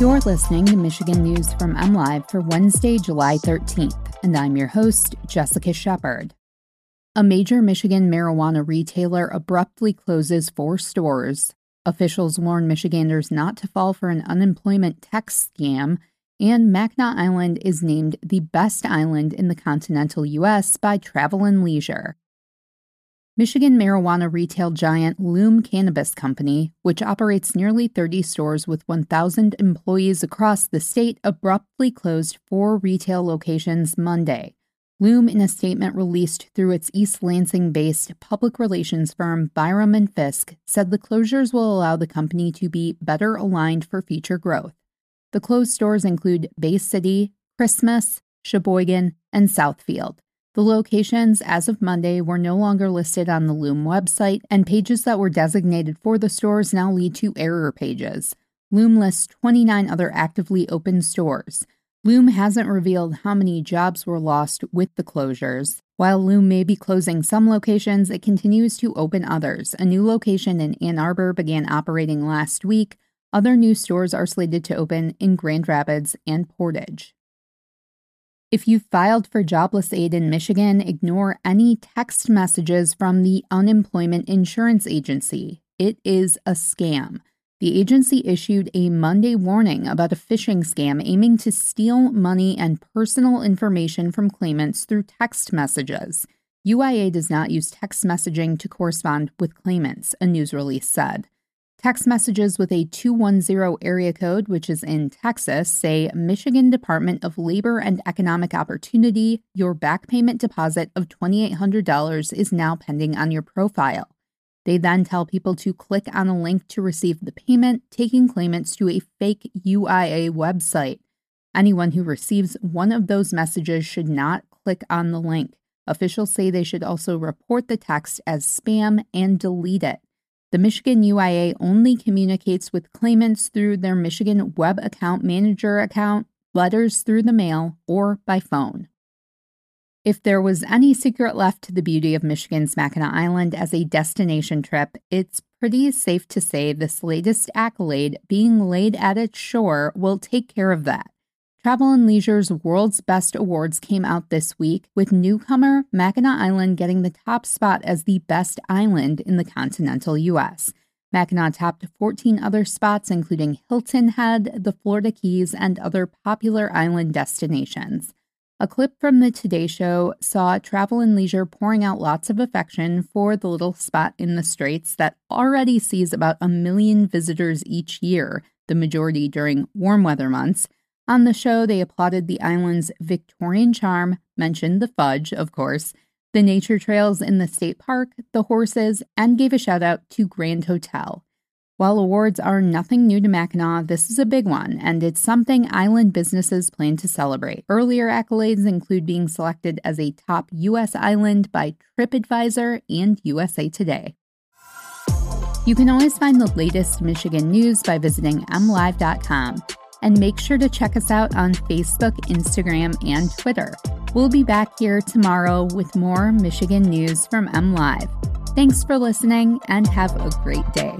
You're listening to Michigan News from MLive for Wednesday, July 13th, and I'm your host, Jessica Shepard. A major Michigan marijuana retailer abruptly closes four stores. Officials warn Michiganders not to fall for an unemployment text scam, and Mackinac Island is named the best island in the continental U.S. by Travel and Leisure. Michigan marijuana retail giant Lume Cannabis Company, which operates nearly 30 stores with 1,000 employees across the state, abruptly closed four retail locations Monday. Lume, in a statement released through its East Lansing based public relations firm Byrum and Fisk, said the closures will allow the company to be better aligned for future growth. The closed stores include Bay City, Christmas, Cheboygan, and Southfield. The locations, as of Monday, were no longer listed on the Lume website, and pages that were designated for the stores now lead to error pages. Lume lists 29 other actively open stores. Lume hasn't revealed how many jobs were lost with the closures. While Lume may be closing some locations, it continues to open others. A new location in Ann Arbor began operating last week. Other new stores are slated to open in Grand Rapids and Portage. If you filed for jobless aid in Michigan, ignore any text messages from the Unemployment Insurance Agency. It is a scam. The agency issued a Monday warning about a phishing scam aiming to steal money and personal information from claimants through text messages. UIA does not use text messaging to correspond with claimants, a news release said. Text messages with a 210 area code, which is in Texas, say Michigan Department of Labor and Economic Opportunity, your back payment deposit of $2,800 is now pending on your profile. They then tell people to click on a link to receive the payment, taking claimants to a fake UIA website. Anyone who receives one of those messages should not click on the link. Officials say they should also report the text as spam and delete it. The Michigan UIA only communicates with claimants through their Michigan Web Account Manager account, letters through the mail, or by phone. If there was any secret left to the beauty of Michigan's Mackinac Island as a destination trip, it's pretty safe to say this latest accolade being laid at its shore will take care of that. Travel and Leisure's World's Best Awards came out this week, with newcomer Mackinac Island getting the top spot as the best island in the continental U.S. Mackinac topped 14 other spots, including Hilton Head, the Florida Keys, and other popular island destinations. A clip from the Today Show saw Travel and Leisure pouring out lots of affection for the little spot in the Straits that already sees about a million visitors each year, the majority during warm weather months. On the show, they applauded the island's Victorian charm, mentioned the fudge, of course, the nature trails in the state park, the horses, and gave a shout out to Grand Hotel. While awards are nothing new to Mackinac, this is a big one, and it's something island businesses plan to celebrate. Earlier accolades include being selected as a top U.S. island by TripAdvisor and USA Today. You can always find the latest Michigan news by visiting mlive.com and make sure to check us out on Facebook, Instagram, and Twitter. We'll be back here tomorrow with more Michigan news from MLive. Thanks for listening and have a great day.